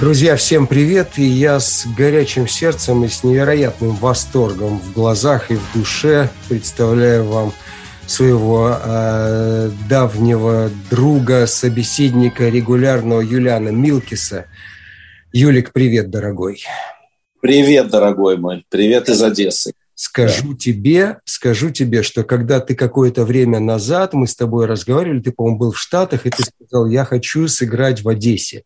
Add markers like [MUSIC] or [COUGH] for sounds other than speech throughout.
Друзья, всем привет! И я с горячим сердцем и с невероятным восторгом в глазах и в душе представляю вам своего э, давнего друга, собеседника регулярного Юлиана Милкиса. Юлик, привет, дорогой. Привет, дорогой мой. Привет из Одессы. Скажу да. тебе, скажу тебе, что когда ты какое-то время назад, мы с тобой разговаривали, ты, по-моему, был в Штатах, и ты сказал, я хочу сыграть в Одессе.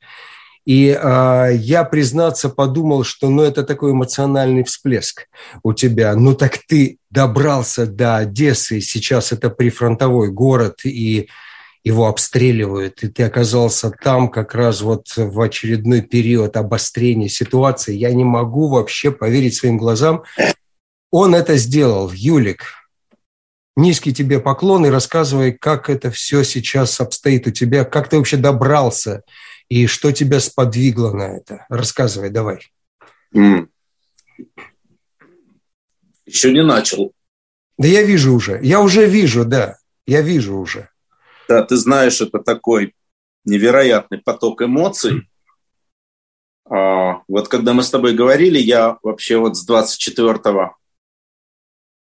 И э, я, признаться, подумал, что ну, это такой эмоциональный всплеск у тебя. Ну так ты добрался до Одессы, сейчас это прифронтовой город, и его обстреливают, и ты оказался там как раз вот в очередной период обострения ситуации. Я не могу вообще поверить своим глазам. Он это сделал, Юлик. Низкий тебе поклон и рассказывай, как это все сейчас обстоит у тебя, как ты вообще добрался и что тебя сподвигло на это? Рассказывай, давай. Mm. Еще не начал. Да я вижу уже. Я уже вижу, да. Я вижу уже. Да, ты знаешь, это такой невероятный поток эмоций. А, вот когда мы с тобой говорили, я вообще вот с 24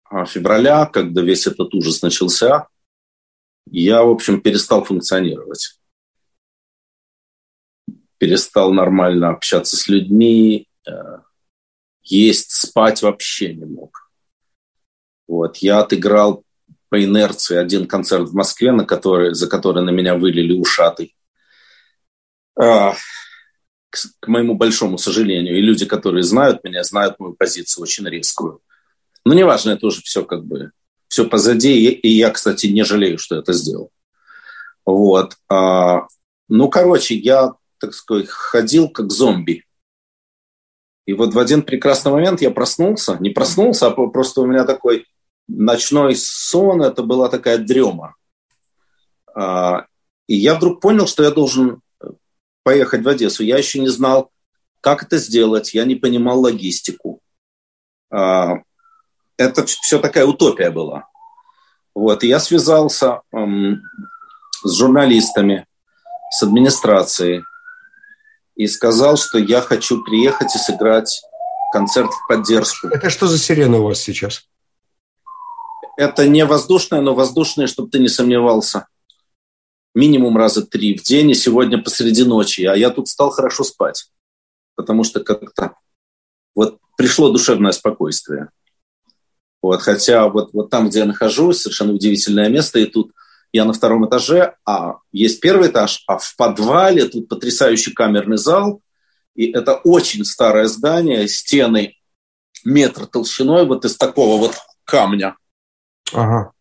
а, февраля, когда весь этот ужас начался, я, в общем, перестал функционировать перестал нормально общаться с людьми, э, есть, спать вообще не мог. Вот. Я отыграл по инерции один концерт в Москве, на который, за который на меня вылили ушатый. А, к, к моему большому сожалению. И люди, которые знают меня, знают мою позицию очень резкую. Но неважно, это уже все как бы все позади. И я, кстати, не жалею, что это сделал. Вот. А, ну, короче, я так сказать, ходил как зомби. И вот в один прекрасный момент я проснулся, не проснулся, а просто у меня такой ночной сон, это была такая дрема. А, и я вдруг понял, что я должен поехать в Одессу. Я еще не знал, как это сделать, я не понимал логистику. А, это все такая утопия была. Вот, и я связался с журналистами, с администрацией, и сказал, что я хочу приехать и сыграть концерт в поддержку. Это что за сирена у вас сейчас? Это не воздушная, но воздушная, чтобы ты не сомневался. Минимум раза три в день и сегодня посреди ночи. А я тут стал хорошо спать, потому что как-то вот пришло душевное спокойствие. Вот, хотя вот, вот там, где я нахожусь, совершенно удивительное место, и тут я на втором этаже, а есть первый этаж, а в подвале тут потрясающий камерный зал, и это очень старое здание, стены метр толщиной вот из такого вот камня. Ага.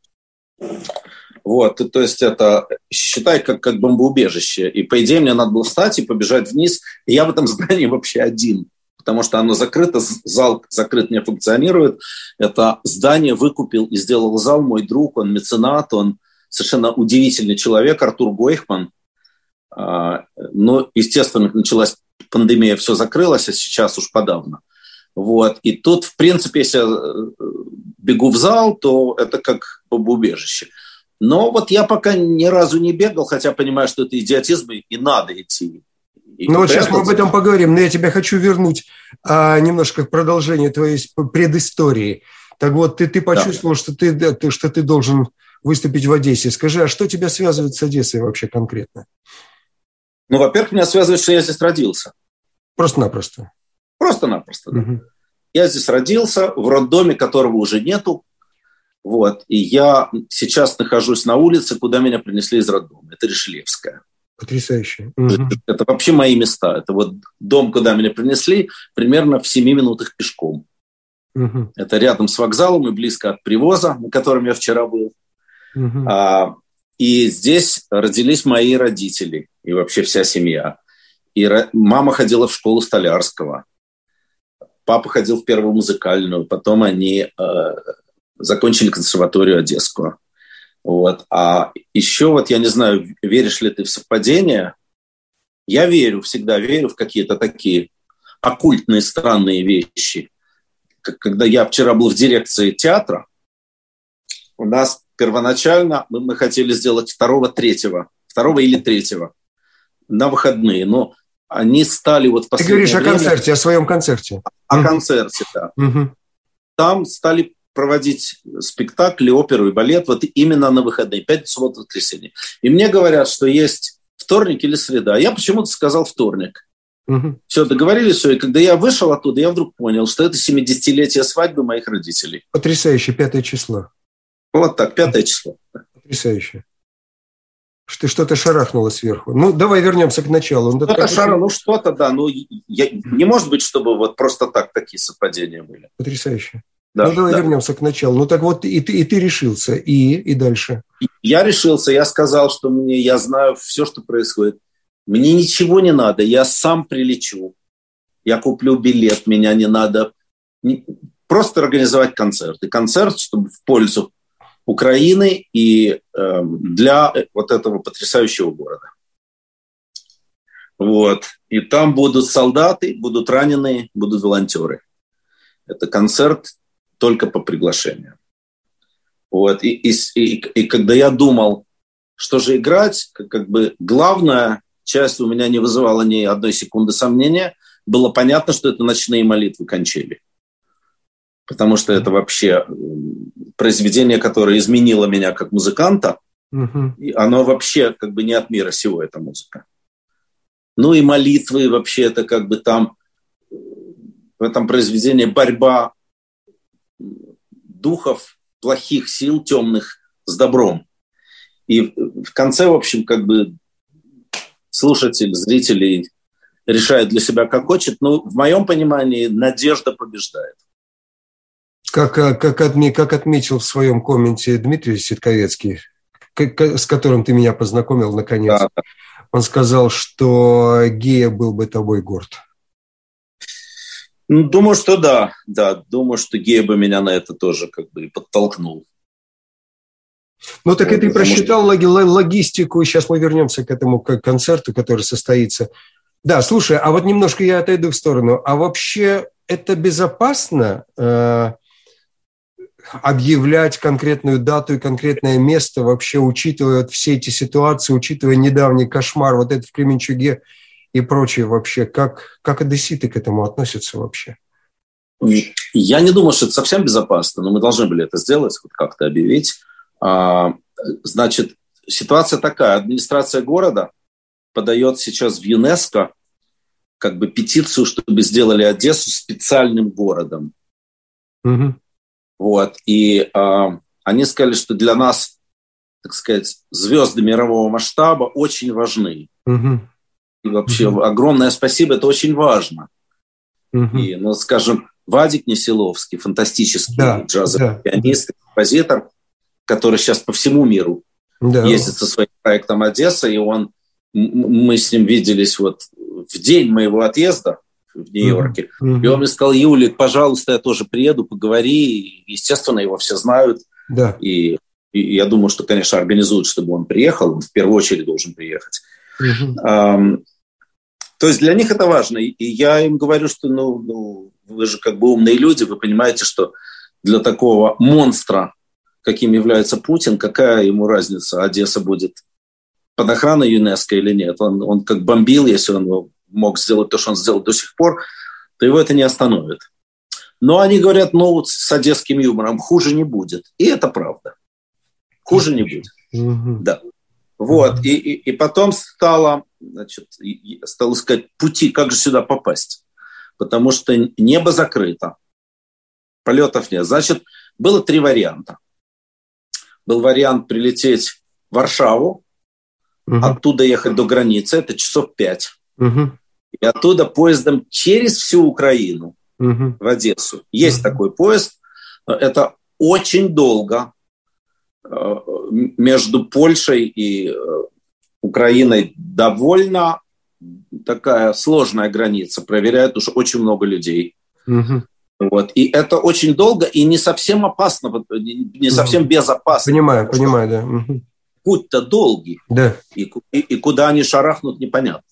Вот, и, то есть это, считай, как, как бомбоубежище. И, по идее, мне надо было встать и побежать вниз. И я в этом здании вообще один, потому что оно закрыто, зал закрыт, не функционирует. Это здание выкупил и сделал зал мой друг, он меценат, он совершенно удивительный человек, Артур Гойхман. А, но, естественно, началась пандемия, все закрылось, а сейчас уж подавно. Вот. И тут, в принципе, если я э, бегу в зал, то это как бомбоубежище. Но вот я пока ни разу не бегал, хотя понимаю, что это идиотизм, и надо идти. И ну вот сейчас мы об этом поговорим, но я тебя хочу вернуть а, немножко к продолжению твоей предыстории. Так вот, ты, ты почувствовал, да. что, ты, что ты должен выступить в Одессе. Скажи, а что тебя связывает с Одессой вообще конкретно? Ну, во-первых, меня связывает, что я здесь родился. Просто-напросто? Просто-напросто, да. Угу. Я здесь родился, в роддоме, которого уже нету. Вот. И я сейчас нахожусь на улице, куда меня принесли из роддома. Это Решелевская. Потрясающе. Угу. Это, это вообще мои места. Это вот дом, куда меня принесли, примерно в 7 минутах пешком. Угу. Это рядом с вокзалом и близко от привоза, на котором я вчера был. Угу. А, и здесь родились мои родители и вообще вся семья. И мама ходила в школу Столярского. Папа ходил в первую музыкальную. Потом они э, закончили консерваторию Одесскую. Вот. А еще вот я не знаю, веришь ли ты в совпадение. Я верю, всегда верю в какие-то такие оккультные странные вещи. Когда я вчера был в дирекции театра, у нас первоначально мы, мы хотели сделать второго, третьего, второго или третьего на выходные. Но они стали вот Ты говоришь время, о концерте, о своем концерте. О mm. концерте, да. Mm-hmm. Там стали проводить спектакли, оперу и балет вот именно на выходные, пятницу, субботу, воскресенье. И мне говорят, что есть вторник или среда. Я почему-то сказал вторник. Угу. Все, договорились, все. И когда я вышел оттуда, я вдруг понял, что это 70-летие свадьбы моих родителей. Потрясающе, пятое число. Вот так, пятое число. Потрясающе. Что что-то шарахнуло сверху. Ну, давай вернемся к началу. Ну, что-то шара, ну что-то, да. Ну, я, не может быть, чтобы вот просто так такие совпадения были. Потрясающе. Да, ну, давай да. вернемся к началу. Ну, так вот, и ты, и ты решился, и, и дальше. Я решился, я сказал, что мне, я знаю все, что происходит. Мне ничего не надо, я сам прилечу. Я куплю билет, меня не надо. Просто организовать концерт. И концерт, чтобы в пользу Украины и э, для вот этого потрясающего города. Вот. И там будут солдаты, будут раненые, будут волонтеры. Это концерт только по приглашению. Вот. И, и, и, и когда я думал, что же играть, как, как бы главная часть у меня не вызывала ни одной секунды сомнения, было понятно, что это ночные молитвы кончили. Потому что это вообще произведение, которое изменило меня как музыканта, угу. и оно вообще как бы не от мира сего, эта музыка. Ну и молитвы вообще это как бы там в этом произведении борьба духов, плохих сил, темных с добром. И в конце, в общем, как бы слушатель, зритель решает для себя, как хочет. Но в моем понимании надежда побеждает. Как, э, как, отме, как отметил в своем комменте Дмитрий Ситковецкий, с которым ты меня познакомил наконец, да. он сказал, что гея был бы тобой горд. Ну, думаю, что да, да. Думаю, что гея бы меня на это тоже как бы подтолкнул. Ну, так вот, это и просчитал что... логистику. Сейчас мы вернемся к этому к концерту, который состоится. Да, слушай, а вот немножко я отойду в сторону. А вообще это безопасно э, объявлять конкретную дату и конкретное место, вообще учитывая все эти ситуации, учитывая недавний кошмар, вот это в Кременчуге – и прочее вообще. Как, как одесситы к этому относятся вообще? Я не думаю, что это совсем безопасно, но мы должны были это сделать, вот как-то объявить. А, значит, ситуация такая. Администрация города подает сейчас в ЮНЕСКО как бы петицию, чтобы сделали Одессу специальным городом. Угу. Вот. И а, они сказали, что для нас, так сказать, звезды мирового масштаба очень важны. Угу. И вообще угу. огромное спасибо, это очень важно. Угу. И, ну, скажем, Вадик Несиловский, фантастический да, джазовый да. пианист, композитор, который сейчас по всему миру да. ездит со своим проектом «Одесса», и он, мы с ним виделись вот в день моего отъезда в Нью-Йорке. Угу. И он мне сказал, Юлик, пожалуйста, я тоже приеду, поговори. Естественно, его все знают. Да. И, и я думаю, что, конечно, организуют, чтобы он приехал. Он в первую очередь должен приехать. Угу. То есть для них это важно. И я им говорю, что ну, ну, вы же как бы умные люди, вы понимаете, что для такого монстра, каким является Путин, какая ему разница, Одесса будет под охраной ЮНЕСКО или нет. Он, он как бомбил, если он мог сделать то, что он сделал до сих пор, то его это не остановит. Но они говорят, ну вот с одесским юмором хуже не будет. И это правда. Хуже не будет. Угу. Да. Вот. И, и, и потом стало значит, стал искать пути, как же сюда попасть. Потому что небо закрыто, полетов нет. Значит, было три варианта. Был вариант прилететь в Варшаву, угу. оттуда ехать до границы, это часов пять. Угу. И оттуда поездом через всю Украину угу. в Одессу. Есть угу. такой поезд. Это очень долго э, между Польшей и э, Украиной довольно такая сложная граница, проверяют уже очень много людей. Угу. Вот. И это очень долго и не совсем опасно, не совсем угу. безопасно. Понимаю, понимаю, да. Угу. Путь-то долгий. Да. И, и, и куда они шарахнут, непонятно.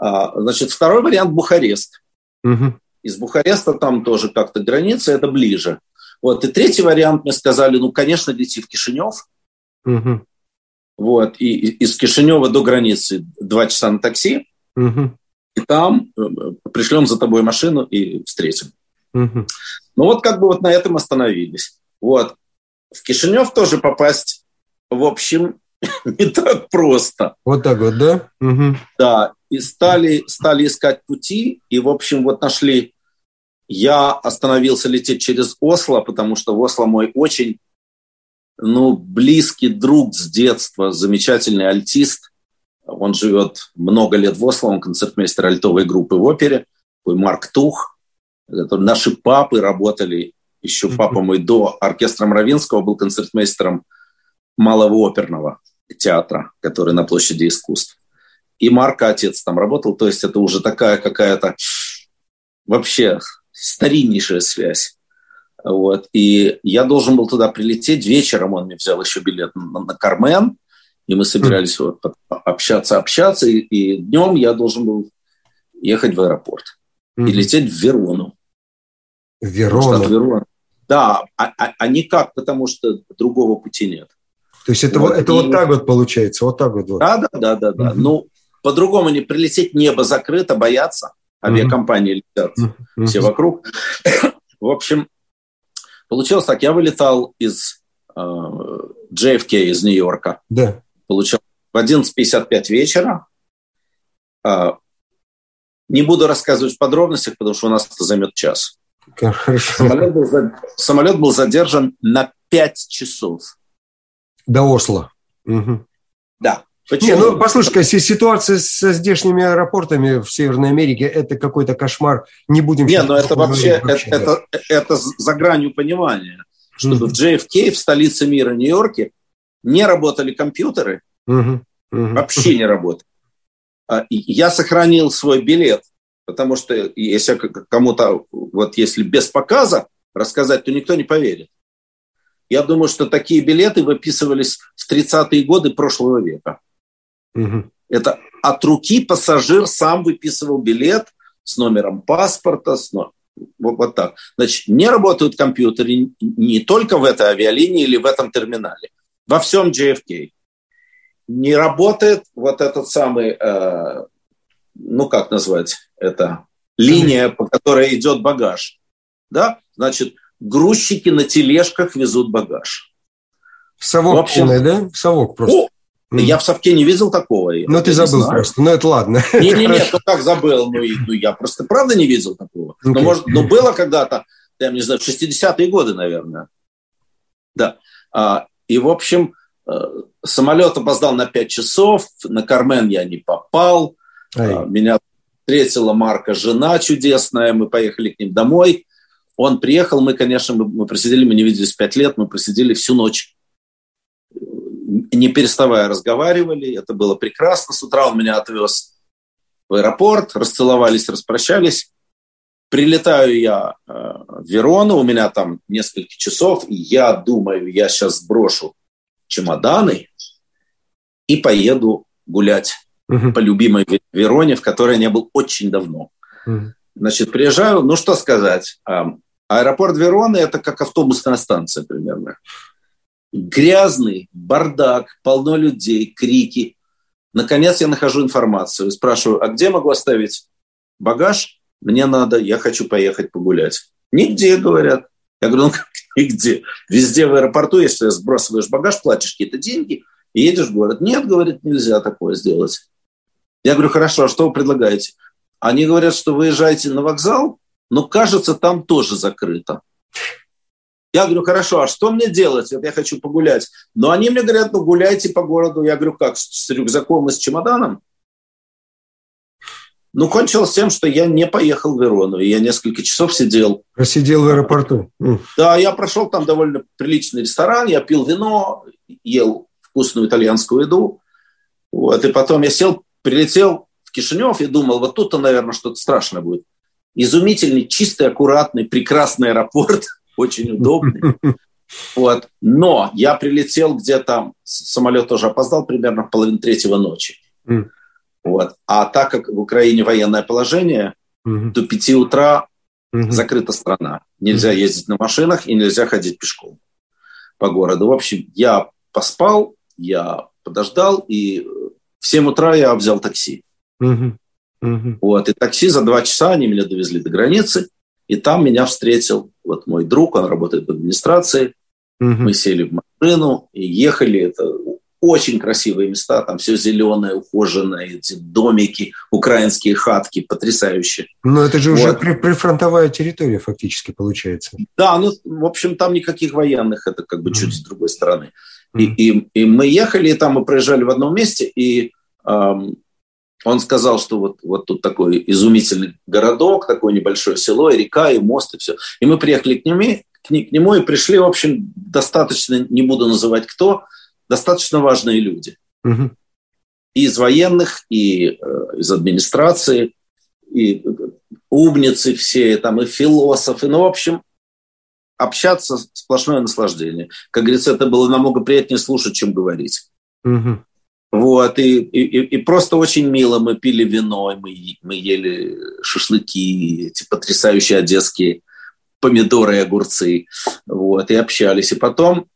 А, значит, второй вариант – Бухарест. Угу. Из Бухареста там тоже как-то граница, это ближе. Вот. И третий вариант мне сказали, ну, конечно, лети в Кишинев. Угу. Вот, и из Кишинева до границы два часа на такси. Угу. И там э, пришлем за тобой машину и встретим. Угу. Ну вот как бы вот на этом остановились. Вот. В Кишинев тоже попасть, в общем, [LAUGHS] не так просто. Вот так вот, да? Угу. Да. И стали, стали искать пути, и, в общем, вот нашли... Я остановился лететь через Осло, потому что Осло мой очень ну, близкий друг с детства, замечательный альтист. Он живет много лет в Осло, он концертмейстер альтовой группы в опере, такой Марк Тух. Наши папы работали, еще папа мой до оркестра Мравинского был концертмейстером малого оперного театра, который на площади искусств. И Марка отец там работал, то есть это уже такая какая-то вообще стариннейшая связь. Вот. И я должен был туда прилететь. Вечером он мне взял еще билет на, на Кармен, и мы собирались вот общаться, общаться. И, и днем я должен был ехать в аэропорт mm-hmm. и лететь в Верону. Верона. Верона. Да, а, а, а никак, потому что другого пути нет. То есть это, вот, это и... вот так вот получается, вот так вот. Да, да, да, да, да. Mm-hmm. Ну, по-другому не прилететь, небо закрыто, бояться. Авиакомпании летят mm-hmm. все вокруг. [COUGHS] в общем, получилось так. Я вылетал из э, JFK, из Нью-Йорка. Да. Получил в 11.55 вечера. Э, не буду рассказывать в подробностях, потому что у нас это займет час. Хорошо. Самолет был, самолет был задержан на 5 часов. До Осло. Угу. Да. Почему? Не, ну, послушай, ситуация со здешними аэропортами в Северной Америке – это какой-то кошмар. Не будем... Не, но ну, это вообще, вообще это, это, это за гранью понимания. Чтобы угу. в JFK, в столице мира Нью-Йорке, не работали компьютеры. Угу. Угу. Вообще не работали. А, я сохранил свой билет, потому что если кому-то, вот если без показа рассказать, то никто не поверит. Я думаю, что такие билеты выписывались в 30-е годы прошлого века. Угу. Это от руки пассажир сам выписывал билет с номером паспорта, с номером вот, вот так. Значит, не работают компьютеры не только в этой авиалинии или в этом терминале, во всем JFK. Не работает вот этот самый, э, ну как назвать это, линия, по которой идет багаж. Да? Значит, грузчики на тележках везут багаж. Совок в общем, полный, да? Совок просто. Mm. Я в совке не видел такого. Ну, ты забыл просто. Ну, это ладно. Не-не-не, ну как забыл? Ну, и, ну, я просто правда не видел такого. Okay. Ну, может, ну, было когда-то, я не знаю, в 60-е годы, наверное. Да. А, и, в общем, э, самолет опоздал на 5 часов, на Кармен я не попал. А, меня встретила Марка жена чудесная, мы поехали к ним домой. Он приехал, мы, конечно, мы, мы просидели, мы не виделись пять лет, мы просидели всю ночь, не переставая разговаривали, это было прекрасно. С утра он меня отвез в аэропорт, расцеловались, распрощались. Прилетаю я э, в Верону, у меня там несколько часов, и я думаю, я сейчас сброшу чемоданы и поеду гулять угу. по любимой Вероне, в которой я не был очень давно. Угу. Значит, приезжаю, ну что сказать, Аэропорт Вероны – это как автобусная станция примерно. Грязный, бардак, полно людей, крики. Наконец я нахожу информацию. Спрашиваю, а где могу оставить багаж? Мне надо, я хочу поехать погулять. Нигде, говорят. Я говорю, ну как нигде? Везде в аэропорту, если сбрасываешь багаж, платишь какие-то деньги и едешь в город. Нет, говорит, нельзя такое сделать. Я говорю, хорошо, а что вы предлагаете? Они говорят, что выезжаете на вокзал, но кажется, там тоже закрыто. Я говорю, хорошо, а что мне делать? Вот я хочу погулять. Но они мне говорят, ну гуляйте по городу. Я говорю, как, с рюкзаком и с чемоданом? Ну, кончилось тем, что я не поехал в Верону. Я несколько часов сидел. Просидел в аэропорту. Да, я прошел там довольно приличный ресторан. Я пил вино, ел вкусную итальянскую еду. Вот, и потом я сел, прилетел в Кишинев и думал, вот тут-то, наверное, что-то страшное будет изумительный, чистый, аккуратный, прекрасный аэропорт, очень удобный. Вот. Но я прилетел где-то, самолет тоже опоздал примерно в половине третьего ночи. Mm. Вот. А так как в Украине военное положение, mm-hmm. до пяти утра mm-hmm. закрыта страна. Нельзя mm-hmm. ездить на машинах и нельзя ходить пешком по городу. В общем, я поспал, я подождал, и в 7 утра я взял такси. Mm-hmm. Вот, и такси за два часа они меня довезли до границы, и там меня встретил вот мой друг, он работает в администрации. Угу. Мы сели в машину и ехали. Это очень красивые места, там все зеленое, ухоженное, эти домики, украинские хатки, потрясающие. Но это же вот. уже при, прифронтовая территория фактически получается. Да, ну, в общем, там никаких военных, это как бы mm чуть с другой стороны. mm И, и, и мы ехали, и там мы проезжали в одном месте, и эм, он сказал, что вот, вот тут такой изумительный городок, такое небольшое село, и река, и мост, и все. И мы приехали к нему, к, к нему и пришли, в общем, достаточно, не буду называть кто, достаточно важные люди. Угу. И из военных, и э, из администрации, и умницы все, там, и философы. Ну, в общем, общаться сплошное наслаждение. Как говорится, это было намного приятнее слушать, чем говорить. Угу. Вот, и, и, и просто очень мило. Мы пили вино, мы, мы ели шашлыки, эти потрясающие одесские помидоры и огурцы. Вот, и общались. И потом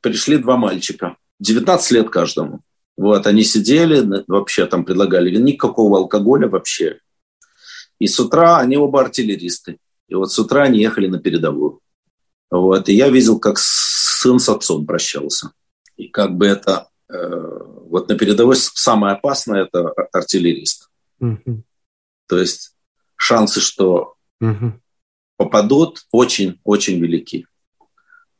пришли два мальчика, 19 лет каждому. Вот, они сидели, вообще там предлагали никакого алкоголя вообще. И с утра они оба артиллеристы. И вот с утра они ехали на передовую. Вот, и я видел, как сын с отцом прощался. И как бы это... Э, вот на передовой самое опасное – это артиллерист. Угу. То есть шансы, что угу. попадут, очень-очень велики.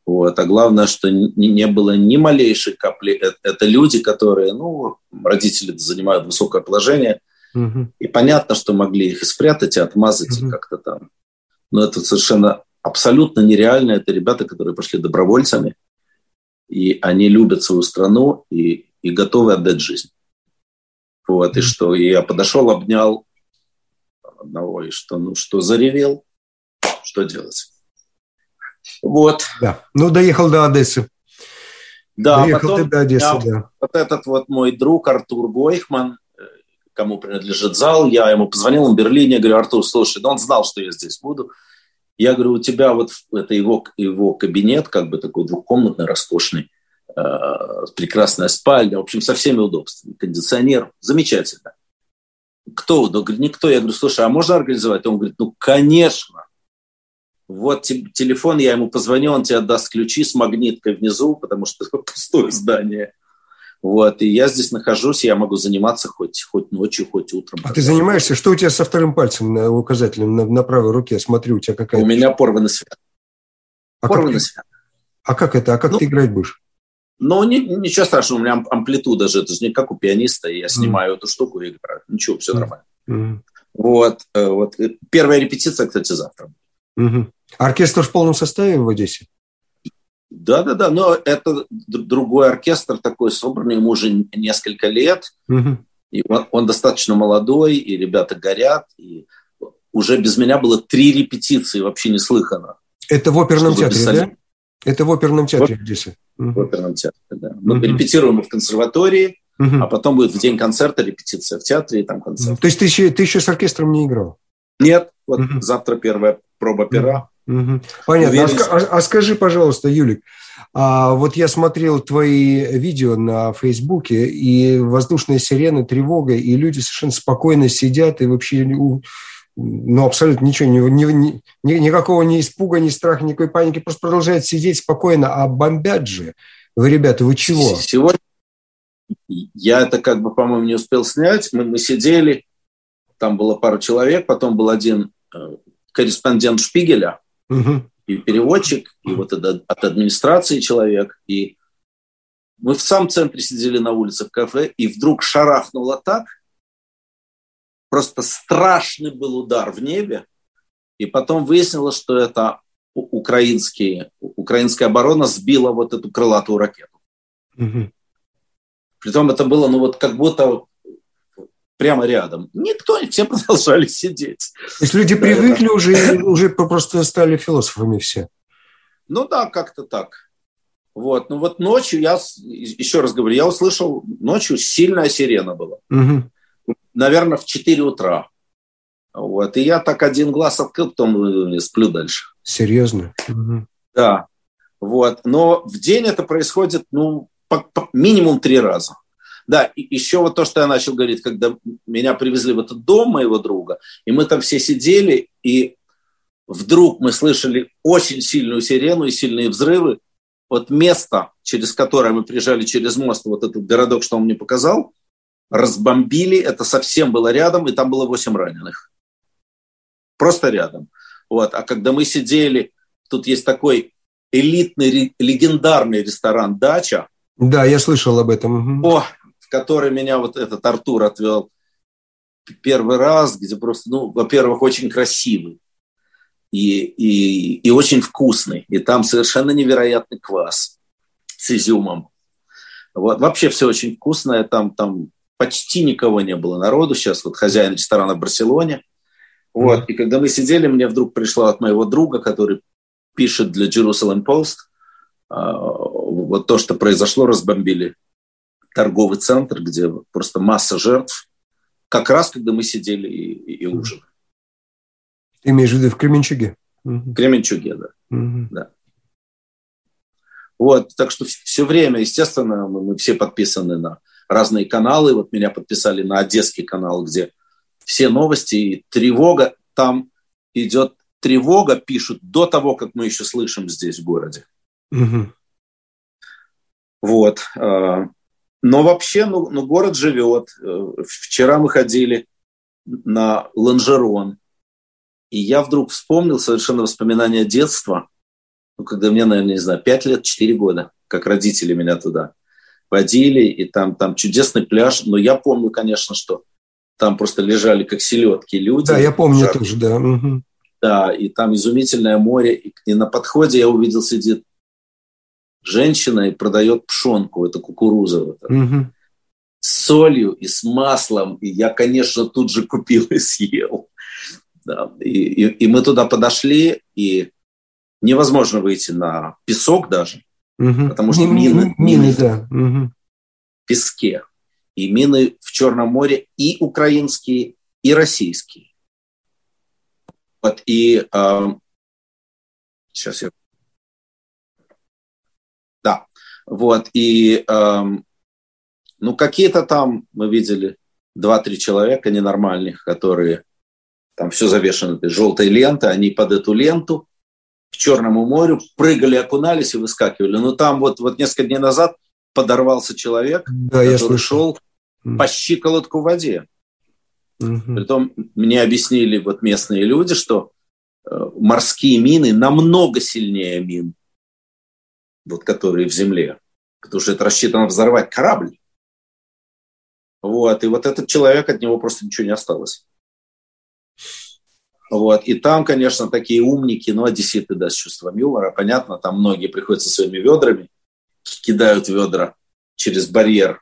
Вот. А главное, что не, не было ни малейшей капли. Это, это люди, которые, ну, родители занимают высокое положение, угу. и понятно, что могли их и спрятать, и отмазать, угу. и как-то там. Но это совершенно абсолютно нереально. Это ребята, которые пошли добровольцами, и они любят свою страну и, и готовы отдать жизнь. Вот, и что, и я подошел, обнял одного, и что, ну, что заревел, что делать? Вот. Да. Ну, доехал до Одессы. Да, доехал потом до Одессы, да. вот этот вот мой друг Артур Гойхман, э, кому принадлежит зал, я ему позвонил в Берлине, говорю, Артур, слушай, ну он знал, что я здесь буду. Я говорю, у тебя вот это его, его кабинет, как бы такой двухкомнатный, роскошный, э, прекрасная спальня, в общем, со всеми удобствами, кондиционер, замечательно. Кто? Он говорит, никто. Я говорю, слушай, а можно организовать? Он говорит, ну, конечно вот телефон, я ему позвоню, он тебе отдаст ключи с магниткой внизу, потому что [LAUGHS] пустое здание. Вот, и я здесь нахожусь, я могу заниматься хоть, хоть ночью, хоть утром. А ты занимаешься? Что у тебя со вторым пальцем на указателем на, на правой руке? Смотрю, у тебя какая У меня порванный свет. А порванный свет. А как это? А как ну, ты играть будешь? Ну, не, ничего страшного, у меня амплитуда же, это же не как у пианиста, я снимаю mm. эту штуку и играю. Ничего, все mm. нормально. Mm. Вот, э, вот. Э, первая репетиция, кстати, завтра. Угу. Оркестр в полном составе в Одессе? Да, да, да, но это другой оркестр такой собранный, ему уже несколько лет, угу. и он, он достаточно молодой, и ребята горят, и уже без меня было три репетиции, вообще не слыхано. Это в оперном театре, писали... да? Это в оперном театре в Одессе. В оперном театре, да. Мы угу. репетируем в консерватории, угу. а потом будет в день концерта репетиция в театре и там концерт. То есть ты еще, ты еще с оркестром не играл? Нет, вот угу. завтра первая проба пера. Угу. Понятно. А, а, а скажи, пожалуйста, Юлик, а вот я смотрел твои видео на Фейсбуке, и воздушные сирены, тревога, и люди совершенно спокойно сидят и вообще ну, абсолютно ничего, ни, ни, ни, никакого ни испуга, ни страха, никакой паники, просто продолжают сидеть спокойно, а бомбят же. Вы, ребята, вы чего? Сегодня я это как бы, по-моему, не успел снять. Мы, мы сидели, там было пару человек, потом был один э, корреспондент Шпигеля угу. и переводчик, и вот от администрации человек. И мы в самом центре сидели на улице в кафе, и вдруг шарахнуло так, просто страшный был удар в небе, и потом выяснилось, что это украинские, украинская оборона сбила вот эту крылатую ракету. Угу. Притом это было, ну вот как будто прямо рядом. Никто, [LAUGHS] все продолжали сидеть. То есть люди привыкли уже, уже просто стали философами все. Ну да, как-то так. Вот. Ну вот ночью я, еще раз говорю, я услышал, ночью сильная сирена была. Угу. Наверное, в 4 утра. Вот. И я так один глаз открыл, потом э, сплю дальше. Серьезно? Угу. Да. Вот. Но в день это происходит, ну, по, по, минимум три раза. Да, и еще вот то, что я начал говорить, когда меня привезли в этот дом моего друга, и мы там все сидели, и вдруг мы слышали очень сильную сирену и сильные взрывы. Вот место, через которое мы приезжали через мост, вот этот городок, что он мне показал, разбомбили, это совсем было рядом, и там было 8 раненых. Просто рядом. Вот. А когда мы сидели, тут есть такой элитный, легендарный ресторан «Дача». Да, я слышал об этом. О, который меня вот этот Артур отвел первый раз, где просто, ну, во-первых, очень красивый и, и, и очень вкусный. И там совершенно невероятный квас с изюмом. Вот. Вообще все очень вкусное. Там, там почти никого не было народу. Сейчас вот хозяин ресторана в Барселоне. Вот. И когда мы сидели, мне вдруг пришло от моего друга, который пишет для Jerusalem Post, а, вот то, что произошло, разбомбили торговый центр, где просто масса жертв, как раз когда мы сидели и, и, ужинали. Ты имеешь в виду в Кременчуге? В Кременчуге, да. Угу. да. Вот, так что все время, естественно, мы, мы все подписаны на разные каналы. Вот меня подписали на Одесский канал, где все новости и тревога. Там идет тревога, пишут до того, как мы еще слышим здесь в городе. Угу. Вот. А, но вообще, ну, ну город живет. Э, вчера мы ходили на Ланжерон, и я вдруг вспомнил совершенно воспоминания детства, ну, когда мне, наверное, не знаю, 5 лет, 4 года, как родители меня туда водили, и там, там чудесный пляж. Но я помню, конечно, что там просто лежали как селедки люди. Да, я помню тоже, да. Угу. Да, и там изумительное море. И на подходе я увидел, сидит женщина и продает пшенку, это кукуруза. Угу. С солью и с маслом. И я, конечно, тут же купил и съел. Да. И, и, и мы туда подошли, и невозможно выйти на песок даже, угу. потому что мины, мины, мины да. угу. в песке. И мины в Черном море и украинские, и российские. Вот, и э, сейчас я... вот, и э, ну какие-то там, мы видели, два-три человека ненормальных, которые там все завешено этой желтой лентой, они под эту ленту к Черному морю прыгали, окунались и выскакивали. Но там вот, вот несколько дней назад подорвался человек, да, который шел по щиколотку в воде. Угу. Притом мне объяснили вот местные люди, что э, морские мины намного сильнее мин, вот, которые в земле, потому что это рассчитано взорвать корабль. Вот, и вот этот человек, от него просто ничего не осталось. Вот. И там, конечно, такие умники, но одесситы, да, с чувством юмора. Понятно, там многие приходят со своими ведрами, кидают ведра через барьер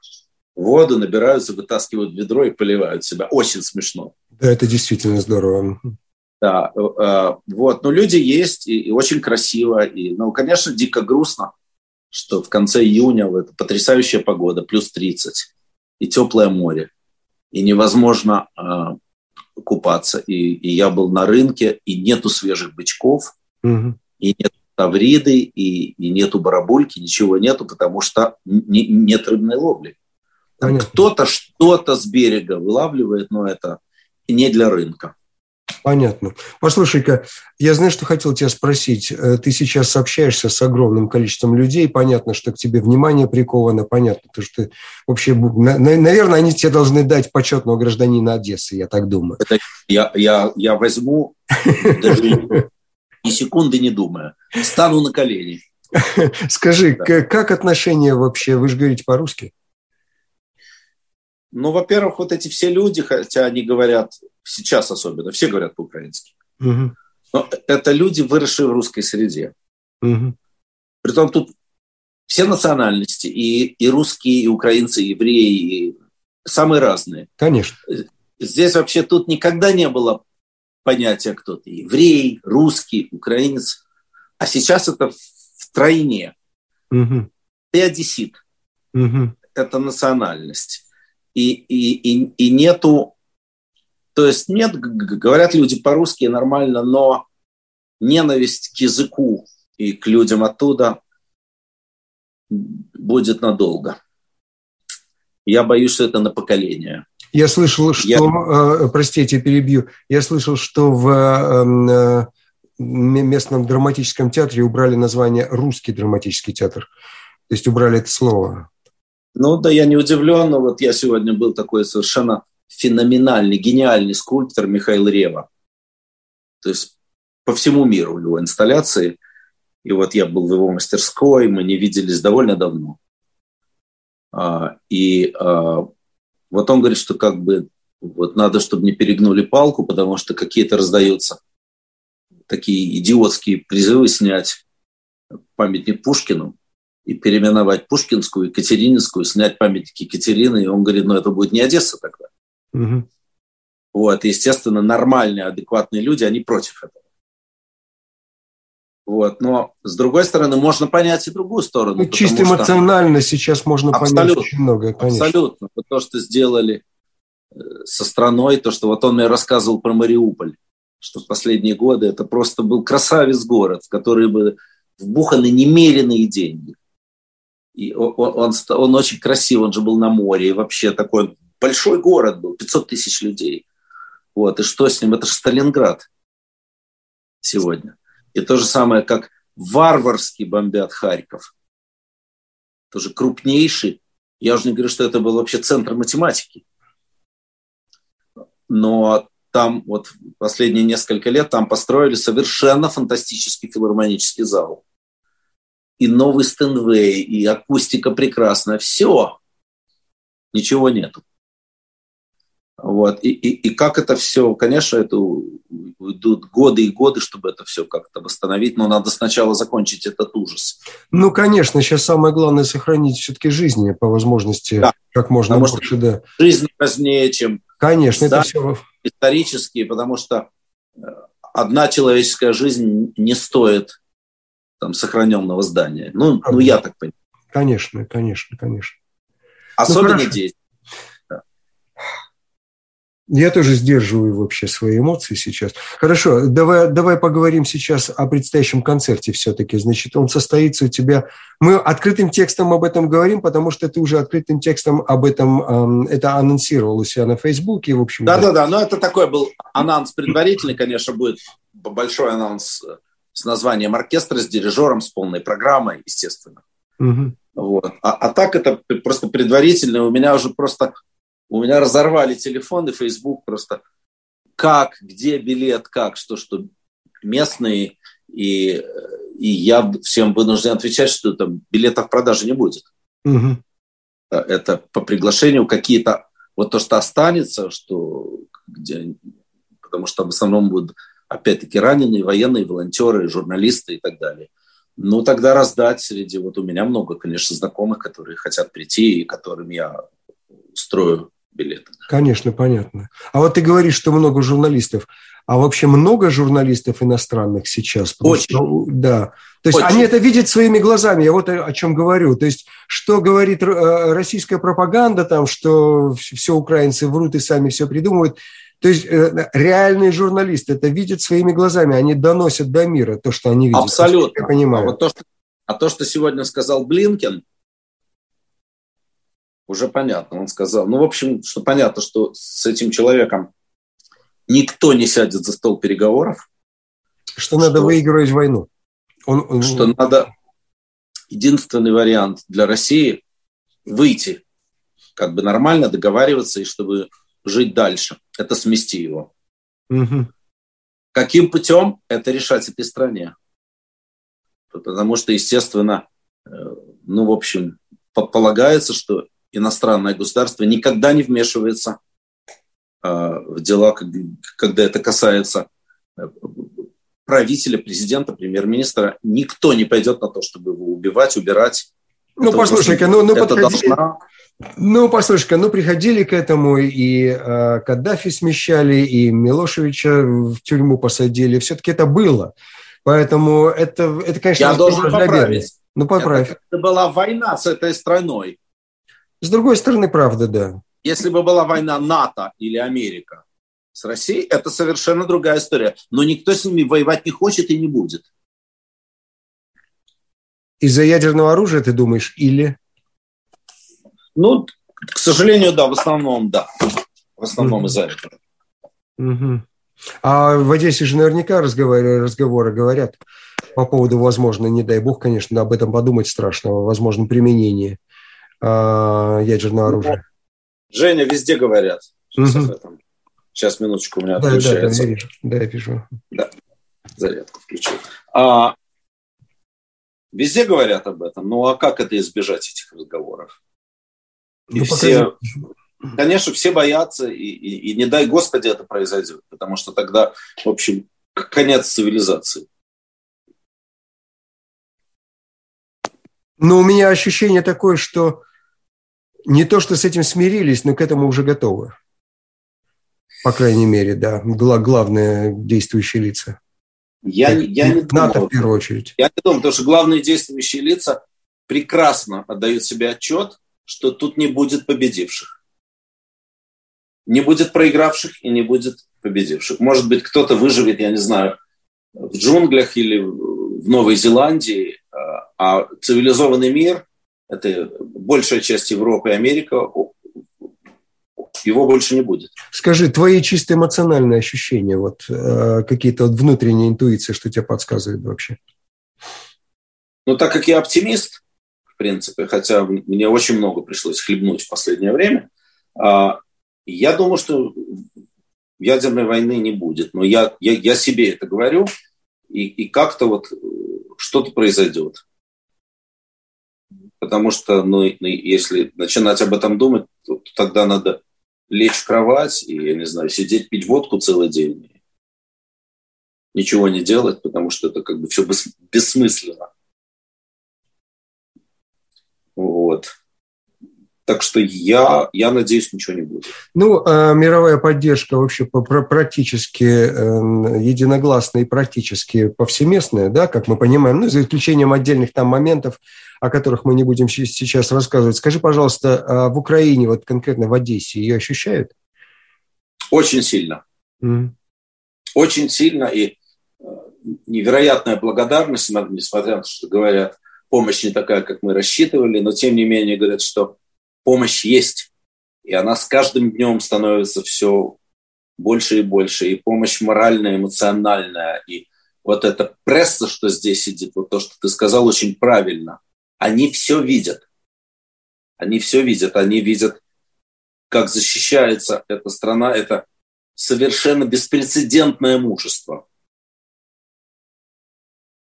воду, набираются, вытаскивают ведро и поливают себя. Очень смешно. Да, это действительно здорово. Да, э, вот. Но люди есть, и, и очень красиво. И, ну, конечно, дико грустно, что в конце июня это потрясающая погода, плюс 30, и теплое море. И невозможно э, купаться. И, и я был на рынке, и нету свежих бычков, угу. и нет тавриды, и, и нету барабульки, ничего нету, потому что не, нет рыбной ловли. кто-то что-то с берега вылавливает, но это не для рынка. Понятно. Послушай-ка, я знаю, что хотел тебя спросить. Э, ты сейчас общаешься с огромным количеством людей. Понятно, что к тебе внимание приковано. Понятно, то, что вообще, наверное, они тебе должны дать почетного гражданина Одессы, я так думаю. Это я, я, я возьму, даже ни секунды не думая, стану на колени. [LAUGHS] Скажи, да. как отношения вообще? Вы же говорите по-русски? Ну, во-первых, вот эти все люди, хотя они говорят сейчас особенно, все говорят по-украински. Угу. Но это люди, выросшие в русской среде. Угу. Притом тут все национальности, и, и русские, и украинцы, и евреи, и самые разные. Конечно. Здесь вообще тут никогда не было понятия, кто ты еврей, русский, украинец. А сейчас это в тройне. Угу. Ты одессит. Угу. Это национальность. И, и, и, и нету то есть нет, говорят люди по-русски нормально, но ненависть к языку и к людям оттуда будет надолго. Я боюсь, что это на поколение. Я слышал, что, я... Э, простите, перебью, я слышал, что в эм, э, местном драматическом театре убрали название «Русский драматический театр». То есть убрали это слово. Ну да, я не удивлен, но вот я сегодня был такой совершенно феноменальный, гениальный скульптор Михаил Рева. То есть по всему миру у него инсталляции. И вот я был в его мастерской, мы не виделись довольно давно. А, и а, вот он говорит, что как бы вот надо, чтобы не перегнули палку, потому что какие-то раздаются такие идиотские призывы снять памятник Пушкину и переименовать Пушкинскую, Екатерининскую, снять памятник Екатерины. И он говорит, ну это будет не Одесса тогда. Угу. Вот, естественно, нормальные, адекватные люди, они против этого. Вот. Но, с другой стороны, можно понять и другую сторону. Ну, чисто эмоционально что... сейчас можно абсолютно, понять очень много, конечно. Абсолютно. Вот то, что сделали э, со страной, то, что вот он мне рассказывал про Мариуполь, что в последние годы это просто был красавец город, в который бы вбуханы немеренные деньги. И он, он, он очень красив, он же был на море, и вообще такой большой город был, 500 тысяч людей. Вот, и что с ним? Это же Сталинград сегодня. И то же самое, как варварски бомбят Харьков. Тоже крупнейший. Я уже не говорю, что это был вообще центр математики. Но там вот последние несколько лет там построили совершенно фантастический филармонический зал. И новый Стэнвей, и акустика прекрасная. Все. Ничего нету. Вот. И, и, и как это все, конечно, это уйдут годы и годы, чтобы это все как-то восстановить, но надо сначала закончить этот ужас. Ну, конечно, сейчас самое главное сохранить все-таки жизни по возможности да. как можно потому больше. Да. Жизнь важнее, чем конечно, это все... исторические, потому что э, одна человеческая жизнь не стоит там, сохраненного здания. Ну, ну я так понимаю. Конечно, конечно, конечно. Особенно ну, здесь. Я тоже сдерживаю вообще свои эмоции сейчас. Хорошо, давай, давай поговорим сейчас о предстоящем концерте все-таки. Значит, он состоится у тебя... Мы открытым текстом об этом говорим, потому что ты уже открытым текстом об этом... Эм, это анонсировал у себя на Фейсбуке, в общем. Да-да-да, но это такой был анонс предварительный, конечно, будет большой анонс с названием оркестра, с дирижером, с полной программой, естественно. Угу. Вот. А, а так это просто предварительно. У меня уже просто у меня разорвали телефон и Facebook просто. Как, где билет, как, что, что местные. И, и я всем вынужден отвечать, что там билетов в продаже не будет. Угу. Это по приглашению какие-то, вот то, что останется, что где, потому что в основном будут опять-таки раненые, военные, волонтеры, журналисты и так далее. Ну, тогда раздать среди... Вот у меня много, конечно, знакомых, которые хотят прийти и которым я устрою билеты. Конечно, понятно. А вот ты говоришь, что много журналистов. А вообще много журналистов иностранных сейчас? Очень. Что, да. То есть Очень. они это видят своими глазами. Я вот о чем говорю. То есть что говорит э, российская пропаганда, там, что все украинцы врут и сами все придумывают. То есть э, реальные журналисты это видят своими глазами. Они доносят до мира то, что они видят. Абсолютно. Я понимаю. А, вот то, что, а то, что сегодня сказал Блинкен, уже понятно. Он сказал, ну, в общем, что понятно, что с этим человеком никто не сядет за стол переговоров. Что, что надо выигрывать войну. Он, он... Что надо... Единственный вариант для России – выйти, как бы нормально договариваться, и чтобы жить дальше. Это смести его. Угу. Каким путем это решать этой стране? Потому что, естественно, э, ну, в общем, полагается, что иностранное государство никогда не вмешивается э, в дела, когда это касается э, правителя, президента, премьер-министра. Никто не пойдет на то, чтобы его убивать, убирать. Ну, послушай-ка, ну, ну, подходили, должна... ну, послушай-ка, ну, приходили к этому, и э, Каддафи смещали, и Милошевича в тюрьму посадили. Все-таки это было. Поэтому это, это конечно, Я должен поправить. Ну, поправь. Это была война с этой страной. С другой стороны, правда, да. Если бы была война НАТО или Америка с Россией, это совершенно другая история. Но никто с ними воевать не хочет и не будет. Из-за ядерного оружия, ты думаешь, или? Ну, К сожалению, да, в основном, да. В основном mm-hmm. из-за этого. Mm-hmm. А в Одессе же наверняка разговоры, разговоры говорят по поводу, возможно, не дай бог, конечно, об этом подумать страшного, возможно, применения ядерного оружия. Женя, везде говорят. Сейчас, угу. Сейчас минуточку, у меня да, отключается. Да, да, я вижу. Да, я вижу. Да, зарядку включил. А, везде говорят об этом. Ну, а как это избежать этих разговоров? И ну, все, конечно, все боятся, и, и, и не дай Господи это произойдет, потому что тогда, в общем, конец цивилизации. Но у меня ощущение такое, что не то, что с этим смирились, но к этому уже готовы. По крайней мере, да. Главные действующие лица. Я, я не НАТО думаю, в первую очередь. Я не думаю, потому что главные действующие лица прекрасно отдают себе отчет, что тут не будет победивших. Не будет проигравших и не будет победивших. Может быть, кто-то выживет, я не знаю, в джунглях или в Новой Зеландии, а, а цивилизованный мир, это большая часть Европы и Америка, его больше не будет. Скажи, твои чисто эмоциональные ощущения, вот э, какие-то вот внутренние интуиции, что тебе подсказывает вообще? Ну, так как я оптимист, в принципе, хотя мне очень много пришлось хлебнуть в последнее время, э, я думаю, что ядерной войны не будет. Но я, я, я себе это говорю, и, и как-то вот что-то произойдет. Потому что, ну, если начинать об этом думать, то, то тогда надо лечь в кровать и, я не знаю, сидеть, пить водку целый день. Ничего не делать, потому что это как бы все бессмысленно. Вот. Так что я, я надеюсь, ничего не будет. Ну, а мировая поддержка вообще практически э, единогласная и практически повсеместная, да, как мы понимаем, ну, за исключением отдельных там моментов, о которых мы не будем сейчас рассказывать. Скажи, пожалуйста, а в Украине, вот конкретно в Одессе, ее ощущают? Очень сильно. Mm. Очень сильно и э, невероятная благодарность, несмотря на то, что говорят, помощь не такая, как мы рассчитывали, но тем не менее говорят, что помощь есть, и она с каждым днем становится все больше и больше, и помощь моральная, эмоциональная, и вот эта пресса, что здесь сидит, вот то, что ты сказал, очень правильно. Они все видят. Они все видят. Они видят, как защищается эта страна. Это совершенно беспрецедентное мужество.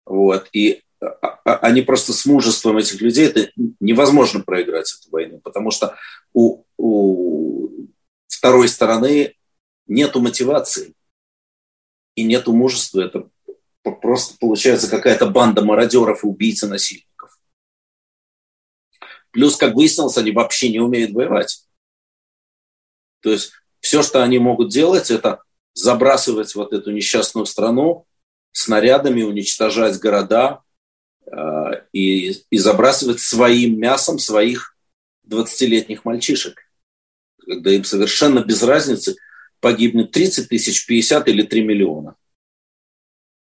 Вот. И а, а, они просто с мужеством этих людей, это невозможно проиграть эту войну, потому что у, у второй стороны нету мотивации и нету мужества. Это просто получается какая-то банда мародеров и убийц и насильников. Плюс, как выяснилось, они вообще не умеют воевать. То есть все, что они могут делать, это забрасывать вот эту несчастную страну снарядами, уничтожать города, Э, и, и забрасывать своим мясом своих 20-летних мальчишек, когда им совершенно без разницы погибнет 30 тысяч, 50 или 3 миллиона.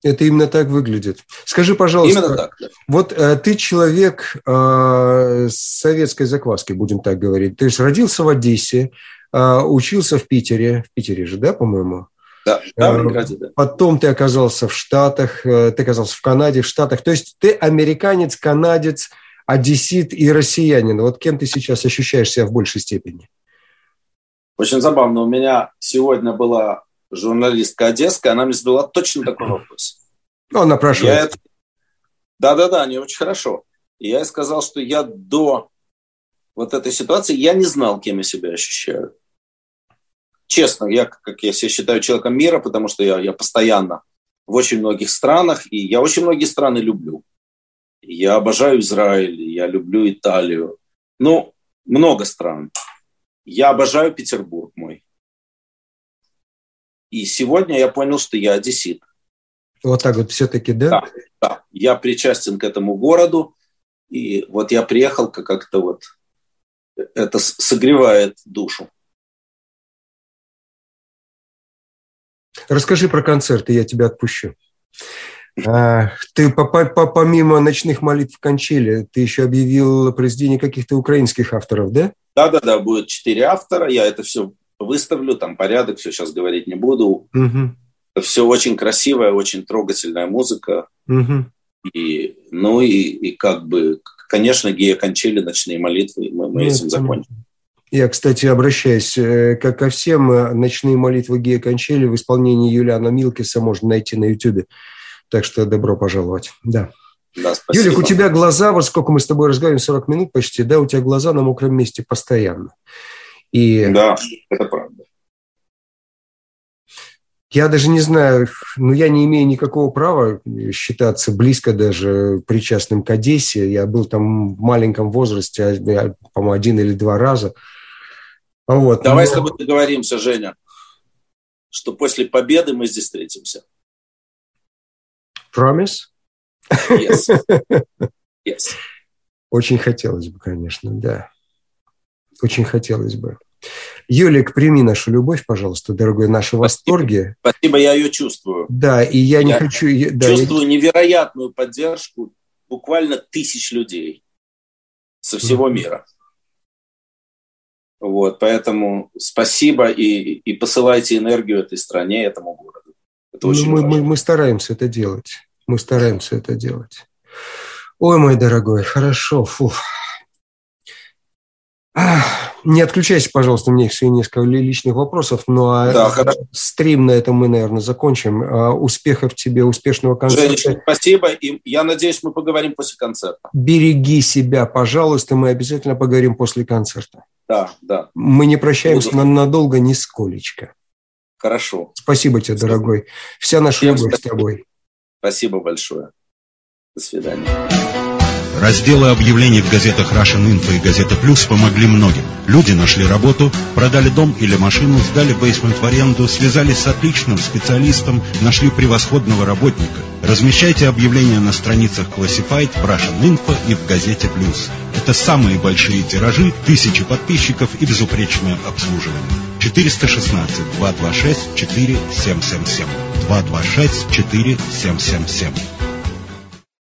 Это именно так выглядит. Скажи, пожалуйста, именно так, да. вот э, ты человек э, советской закваской, будем так говорить. То есть родился в Одессе, э, учился в Питере, в Питере же, да, по-моему? Да, да, в Ленинграде, да. Потом ты оказался в Штатах, э, ты оказался в Канаде, в Штатах. То есть ты американец, канадец, одессит и россиянин. Вот кем ты сейчас ощущаешь себя в большей степени? Очень забавно. У меня сегодня была журналистка одесская, она мне задала точно такой вопрос. Ну, она спрашивает. Да-да-да, они очень хорошо. И я сказал, что я до вот этой ситуации, я не знал, кем я себя ощущаю честно, я, как я себя считаю человеком мира, потому что я, я постоянно в очень многих странах, и я очень многие страны люблю. Я обожаю Израиль, я люблю Италию. Ну, много стран. Я обожаю Петербург мой. И сегодня я понял, что я одессит. Вот так вот все-таки, да? Да, да. Я причастен к этому городу. И вот я приехал как-то вот... Это согревает душу. Расскажи про концерты, я тебя отпущу. А, ты помимо ночных молитв в Кончеле, ты еще объявил произведение каких-то украинских авторов, да? Да-да-да, будет четыре автора, я это все выставлю, там порядок, все сейчас говорить не буду. Угу. Все очень красивая, очень трогательная музыка. Угу. И, ну и, и как бы, конечно, Гея Кончели, ночные молитвы, мы, мы Нет, этим закончим. Я, кстати, обращаюсь, э, как ко всем, э, ночные молитвы Гея Кончели в исполнении Юлиана Милкиса можно найти на Ютубе. Так что добро пожаловать. Да. Да, спасибо. Юлик, у тебя глаза, вот сколько мы с тобой разговариваем, 40 минут почти, да, у тебя глаза на мокром месте постоянно. И... Да, это правда. Я даже не знаю, ну, я не имею никакого права считаться близко даже причастным к Одессе. Я был там в маленьком возрасте, а, по-моему, один или два раза. Вот. Давай Но... с тобой договоримся, Женя, что после победы мы здесь встретимся. Promise? Yes. [LAUGHS] Yes. Очень хотелось бы, конечно, да. Очень хотелось бы. Юлик, прими нашу любовь, пожалуйста, дорогой, наши Спасибо. восторги. Спасибо, я ее чувствую. Да, и я, я не хочу... Да, чувствую я... невероятную поддержку буквально тысяч людей со всего mm-hmm. мира. Вот, поэтому спасибо и, и посылайте энергию этой стране, этому городу. Это ну, очень мы, мы, мы стараемся это делать. Мы стараемся это делать. Ой, мой дорогой, хорошо, фу. Не отключайся, пожалуйста, у меня еще несколько личных вопросов, но а, да, стрим на этом мы, наверное, закончим. А, успехов тебе, успешного концерта. Женечка, спасибо, и я надеюсь, мы поговорим после концерта. Береги себя, пожалуйста, мы обязательно поговорим после концерта. Да, да. Мы не прощаемся Буду. надолго, нисколечко. Хорошо. Спасибо тебе, дорогой. Вся наша Всем любовь спасибо. с тобой. Спасибо большое. До свидания. Разделы объявлений в газетах Russian Info и Газета Плюс помогли многим. Люди нашли работу, продали дом или машину, сдали бейсмент в аренду, связались с отличным специалистом, нашли превосходного работника. Размещайте объявления на страницах Classified, в Russian Info и в Газете Плюс. Это самые большие тиражи, тысячи подписчиков и безупречное обслуживание. 416 226 4777 226 4777